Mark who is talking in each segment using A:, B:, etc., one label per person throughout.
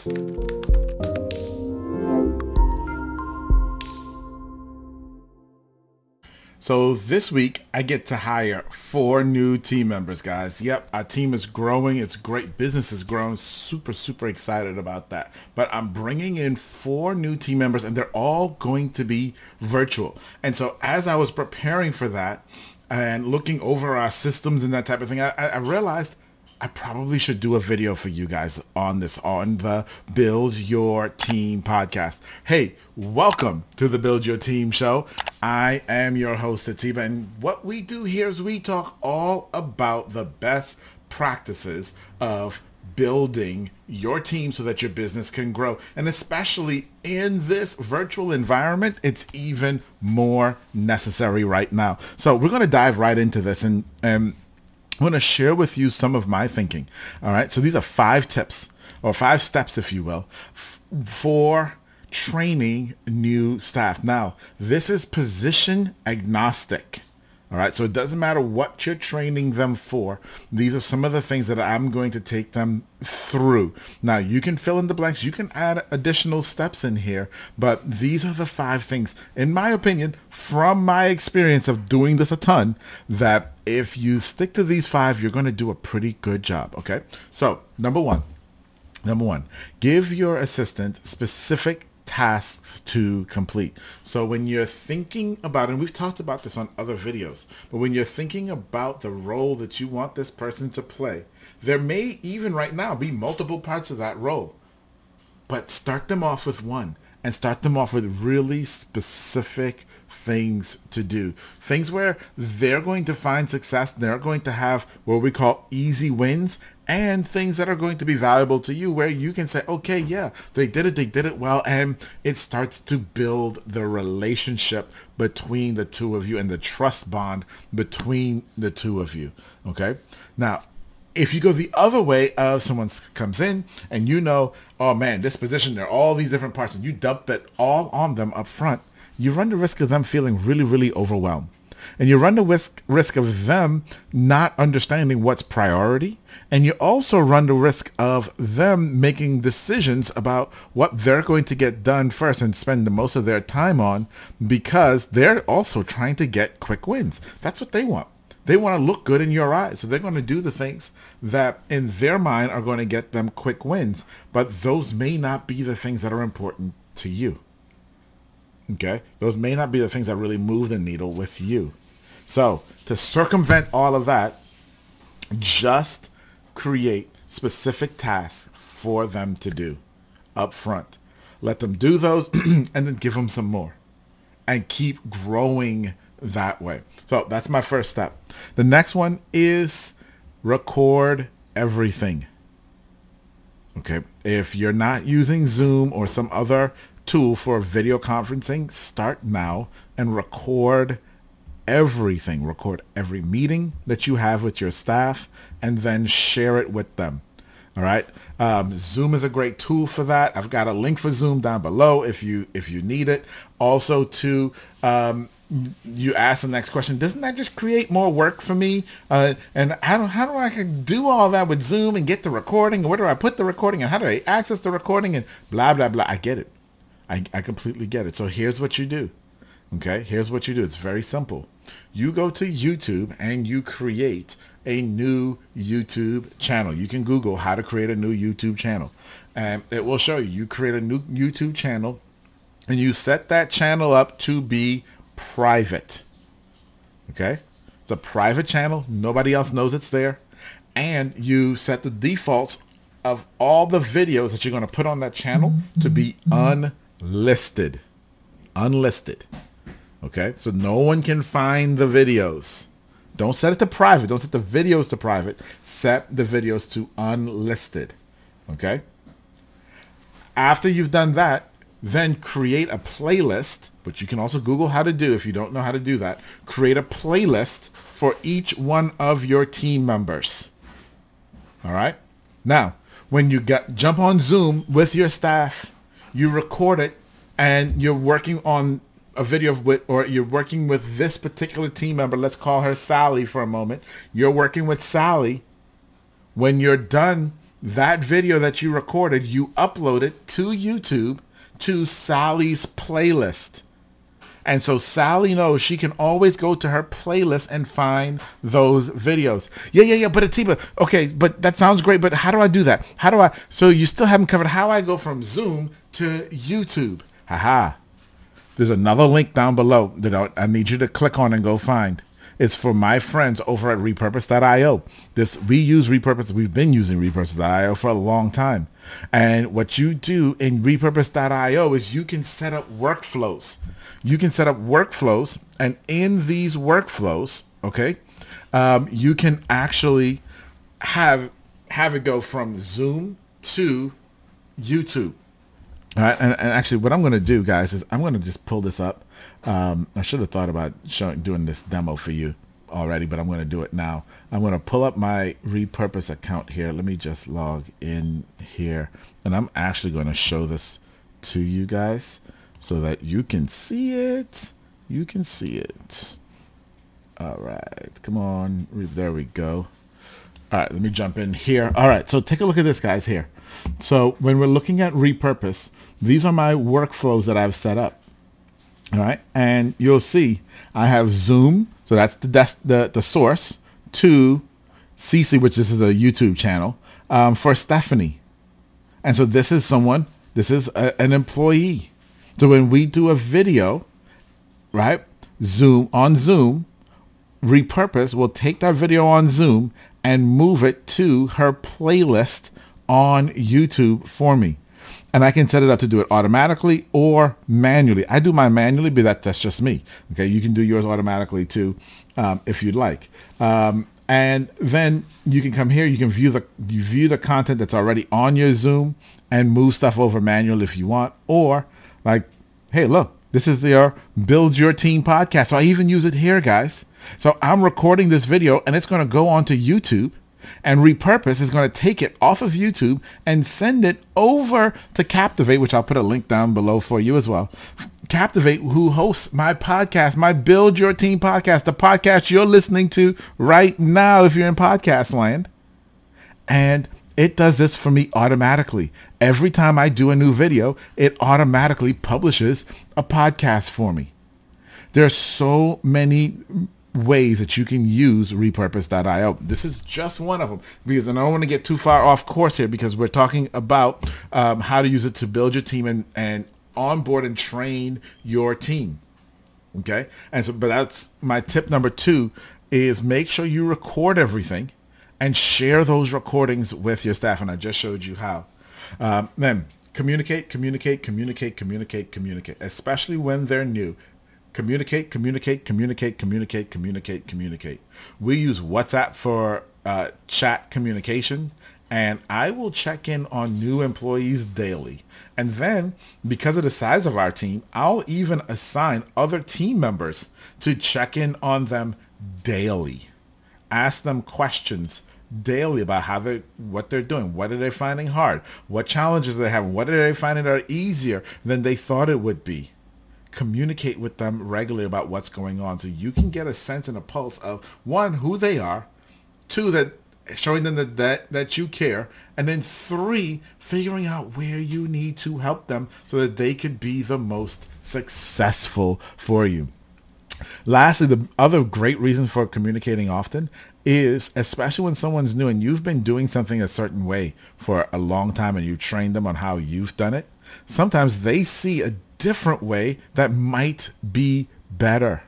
A: So this week I get to hire four new team members, guys. Yep, our team is growing. It's great. Business is growing. Super, super excited about that. But I'm bringing in four new team members and they're all going to be virtual. And so as I was preparing for that and looking over our systems and that type of thing, I, I realized I probably should do a video for you guys on this, on the Build Your Team podcast. Hey, welcome to the Build Your Team show. I am your host, Atiba, and what we do here is we talk all about the best practices of building your team so that your business can grow. And especially in this virtual environment, it's even more necessary right now. So we're going to dive right into this and, and I'm going to share with you some of my thinking. All right. So these are five tips or five steps, if you will, f- for training new staff. Now, this is position agnostic. All right. So it doesn't matter what you're training them for. These are some of the things that I'm going to take them through. Now you can fill in the blanks. You can add additional steps in here, but these are the five things, in my opinion, from my experience of doing this a ton, that if you stick to these five, you're going to do a pretty good job. Okay. So number one, number one, give your assistant specific tasks to complete. So when you're thinking about, and we've talked about this on other videos, but when you're thinking about the role that you want this person to play, there may even right now be multiple parts of that role, but start them off with one and start them off with really specific things to do. Things where they're going to find success. They're going to have what we call easy wins and things that are going to be valuable to you where you can say, okay, yeah, they did it. They did it well. And it starts to build the relationship between the two of you and the trust bond between the two of you. Okay. Now, if you go the other way of someone comes in and you know, oh man, this position, there are all these different parts and you dump it all on them up front, you run the risk of them feeling really, really overwhelmed. And you run the risk, risk of them not understanding what's priority. And you also run the risk of them making decisions about what they're going to get done first and spend the most of their time on because they're also trying to get quick wins. That's what they want. They want to look good in your eyes. So they're going to do the things that in their mind are going to get them quick wins. But those may not be the things that are important to you. Okay? Those may not be the things that really move the needle with you. So to circumvent all of that, just create specific tasks for them to do up front. Let them do those and then give them some more and keep growing that way. So that's my first step. The next one is record everything. Okay. If you're not using Zoom or some other tool for video conferencing, start now and record everything. Record every meeting that you have with your staff and then share it with them. All right. Um, Zoom is a great tool for that. I've got a link for Zoom down below if you if you need it. Also, to um, you ask the next question, doesn't that just create more work for me? Uh, and how do, how do I do all that with Zoom and get the recording? Where do I put the recording? And how do I access the recording? And blah, blah, blah. I get it. I, I completely get it. So here's what you do. Okay, here's what you do. It's very simple. You go to YouTube and you create a new YouTube channel. You can Google how to create a new YouTube channel. And it will show you. You create a new YouTube channel and you set that channel up to be private. Okay? It's a private channel. Nobody else knows it's there. And you set the defaults of all the videos that you're going to put on that channel to be unlisted. Unlisted. Okay? So no one can find the videos. Don't set it to private. Don't set the videos to private. Set the videos to unlisted. Okay? After you've done that, then create a playlist, which you can also Google how to do if you don't know how to do that. Create a playlist for each one of your team members. All right? Now, when you get jump on Zoom with your staff, you record it and you're working on a video with or you're working with this particular team member. Let's call her Sally for a moment. You're working with Sally. When you're done that video that you recorded, you upload it to YouTube to Sally's playlist. And so Sally knows she can always go to her playlist and find those videos. Yeah, yeah, yeah. But Atiba, okay, but that sounds great. But how do I do that? How do I? So you still haven't covered how I go from Zoom to YouTube. Haha. There's another link down below that I need you to click on and go find. It's for my friends over at repurpose.io. This we use repurpose. We've been using repurpose.io for a long time. And what you do in repurpose.io is you can set up workflows. You can set up workflows, and in these workflows, okay, um, you can actually have have it go from Zoom to YouTube. All right, and, and actually, what I'm going to do, guys, is I'm going to just pull this up. Um, I should have thought about showing doing this demo for you already, but I'm going to do it now. I'm going to pull up my repurpose account here. Let me just log in here, and I'm actually going to show this to you guys so that you can see it. You can see it. All right, come on. There we go. All right, let me jump in here. All right, so take a look at this, guys, here. So when we're looking at repurpose, these are my workflows that I've set up. All right, and you'll see I have Zoom, so that's the des- the, the source, to Cece, which this is a YouTube channel, um, for Stephanie. And so this is someone, this is a, an employee. So when we do a video, right, Zoom on Zoom, repurpose will take that video on Zoom and move it to her playlist on YouTube for me. And I can set it up to do it automatically or manually. I do mine manually, but that, that's just me. Okay, you can do yours automatically too um, if you'd like. Um, and then you can come here. You can view the you view the content that's already on your Zoom and move stuff over manually if you want, or like, hey, look, this is their Build Your Team podcast. So I even use it here, guys. So I'm recording this video and it's going to go onto YouTube and Repurpose is going to take it off of YouTube and send it over to Captivate, which I'll put a link down below for you as well. Captivate, who hosts my podcast, my Build Your Team podcast, the podcast you're listening to right now if you're in podcast land. And it does this for me automatically. Every time I do a new video, it automatically publishes a podcast for me. There's so many ways that you can use repurpose.io. This is just one of them because I don't want to get too far off course here because we're talking about um, how to use it to build your team and, and onboard and train your team. Okay. And so, but that's my tip number two is make sure you record everything and share those recordings with your staff. And I just showed you how. Um, then communicate, communicate, communicate, communicate, communicate, especially when they're new. Communicate, communicate, communicate, communicate, communicate, communicate. We use WhatsApp for uh, chat communication and I will check in on new employees daily. And then, because of the size of our team, I'll even assign other team members to check in on them daily. Ask them questions daily about how they what they're doing what are they finding hard what challenges they have what are they finding are easier than they thought it would be communicate with them regularly about what's going on. So you can get a sense and a pulse of one who they are two that showing them that, that that you care and then three figuring out where you need to help them so that they can be the most successful for you. Lastly, the other great reason for communicating often is, especially when someone's new and you've been doing something a certain way for a long time and you've trained them on how you've done it, sometimes they see a different way that might be better.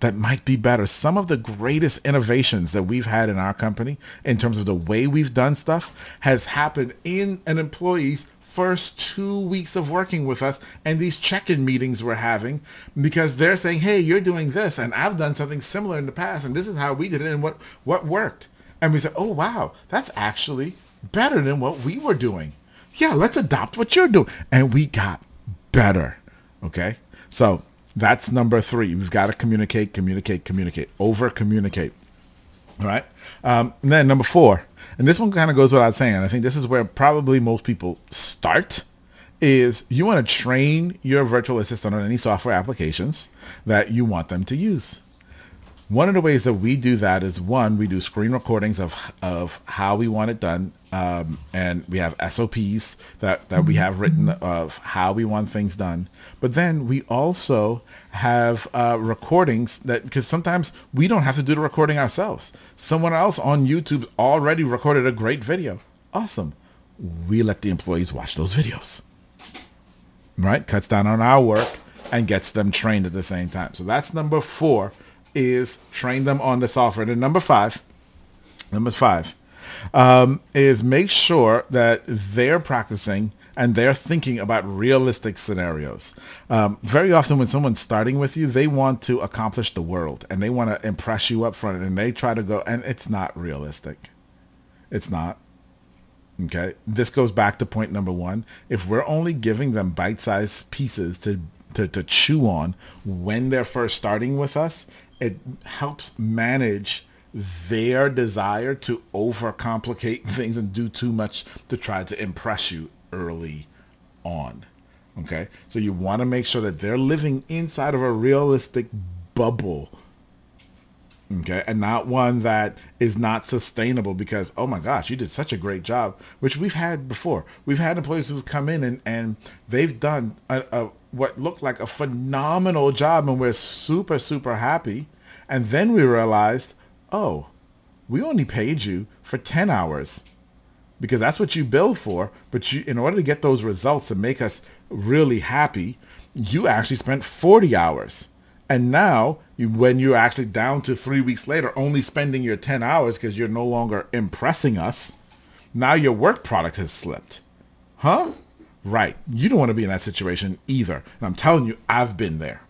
A: That might be better. Some of the greatest innovations that we've had in our company in terms of the way we've done stuff has happened in an employee's first two weeks of working with us and these check-in meetings we're having because they're saying, hey, you're doing this and I've done something similar in the past and this is how we did it and what, what worked. And we said, oh, wow, that's actually better than what we were doing. Yeah, let's adopt what you're doing. And we got better. Okay. So that's number three. We've got to communicate, communicate, communicate, over communicate. All right. Um, and then number four, and this one kind of goes without saying. I think this is where probably most people start is you want to train your virtual assistant on any software applications that you want them to use. One of the ways that we do that is one, we do screen recordings of, of how we want it done Um, and we have SOPs that, that we have written of how we want things done. But then we also have uh, recordings that, because sometimes we don't have to do the recording ourselves. Someone else on YouTube already recorded a great video. Awesome. We let the employees watch those videos. Right? Cuts down on our work and gets them trained at the same time. So that's number four is train them on the software. And number five, number five, um, is make sure that they're practicing and they're thinking about realistic scenarios. Um, very often when someone's starting with you, they want to accomplish the world and they want to impress you up front and they try to go, and it's not realistic. It's not. Okay. This goes back to point number one. If we're only giving them bite-sized pieces to, to, to chew on when they're first starting with us, it helps manage their desire to overcomplicate things and do too much to try to impress you early on. Okay. So you want to make sure that they're living inside of a realistic bubble. Okay. And not one that is not sustainable because, oh my gosh, you did such a great job, which we've had before. We've had employees who've come in and, and they've done a, a what looked like a phenomenal job and we're super, super happy. And then we realized, oh, we only paid you for 10 hours because that's what you billed for. But you, in order to get those results and make us really happy, you actually spent 40 hours. And now you, when you're actually down to three weeks later, only spending your 10 hours because you're no longer impressing us, now your work product has slipped. Huh? Right. You don't want to be in that situation either. And I'm telling you, I've been there.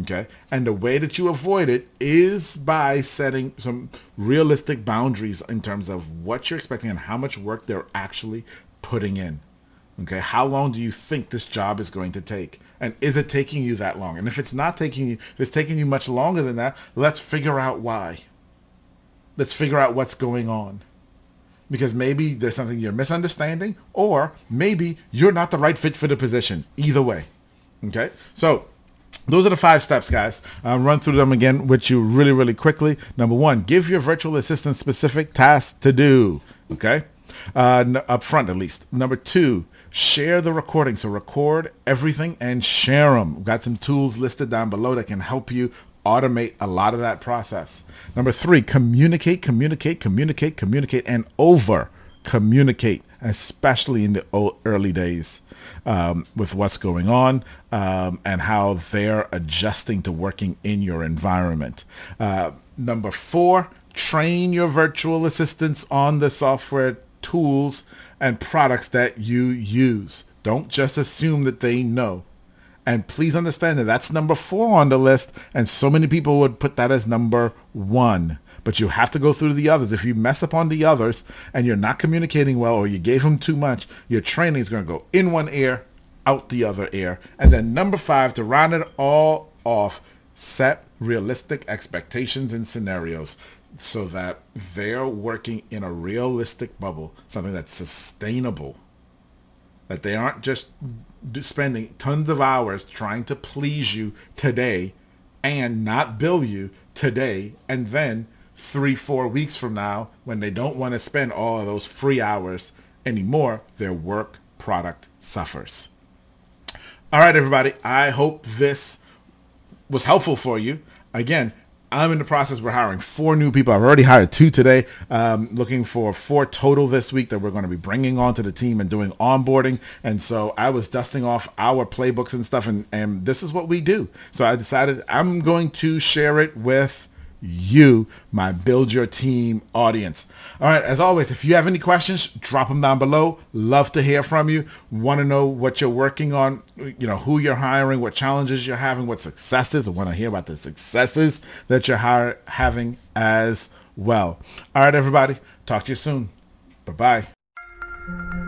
A: Okay. And the way that you avoid it is by setting some realistic boundaries in terms of what you're expecting and how much work they're actually putting in. Okay. How long do you think this job is going to take? And is it taking you that long? And if it's not taking you, if it's taking you much longer than that, let's figure out why. Let's figure out what's going on. Because maybe there's something you're misunderstanding or maybe you're not the right fit for the position. Either way. Okay. So those are the five steps, guys. I'll run through them again with you really, really quickly. Number one, give your virtual assistant specific tasks to do. Okay? Uh, up front, at least. Number two, share the recording. So record everything and share them. We've got some tools listed down below that can help you automate a lot of that process. Number three, communicate, communicate, communicate, communicate, and over communicate, especially in the early days um, with what's going on um, and how they're adjusting to working in your environment. Uh, number four, train your virtual assistants on the software tools and products that you use. Don't just assume that they know. And please understand that that's number four on the list. And so many people would put that as number one but you have to go through the others. If you mess up on the others and you're not communicating well or you gave them too much, your training is going to go in one ear, out the other ear. And then number five, to round it all off, set realistic expectations and scenarios so that they're working in a realistic bubble, something that's sustainable. That they aren't just spending tons of hours trying to please you today and not bill you today and then three, four weeks from now, when they don't want to spend all of those free hours anymore, their work product suffers. All right, everybody. I hope this was helpful for you. Again, I'm in the process. We're hiring four new people. I've already hired two today. Um, looking for four total this week that we're going to be bringing onto the team and doing onboarding. And so I was dusting off our playbooks and stuff, and, and this is what we do. So I decided I'm going to share it with you, my Build Your Team audience. All right, as always, if you have any questions, drop them down below. Love to hear from you. Want to know what you're working on, you know, who you're hiring, what challenges you're having, what successes. I want to hear about the successes that you're hire, having as well. All right, everybody. Talk to you soon. Bye-bye.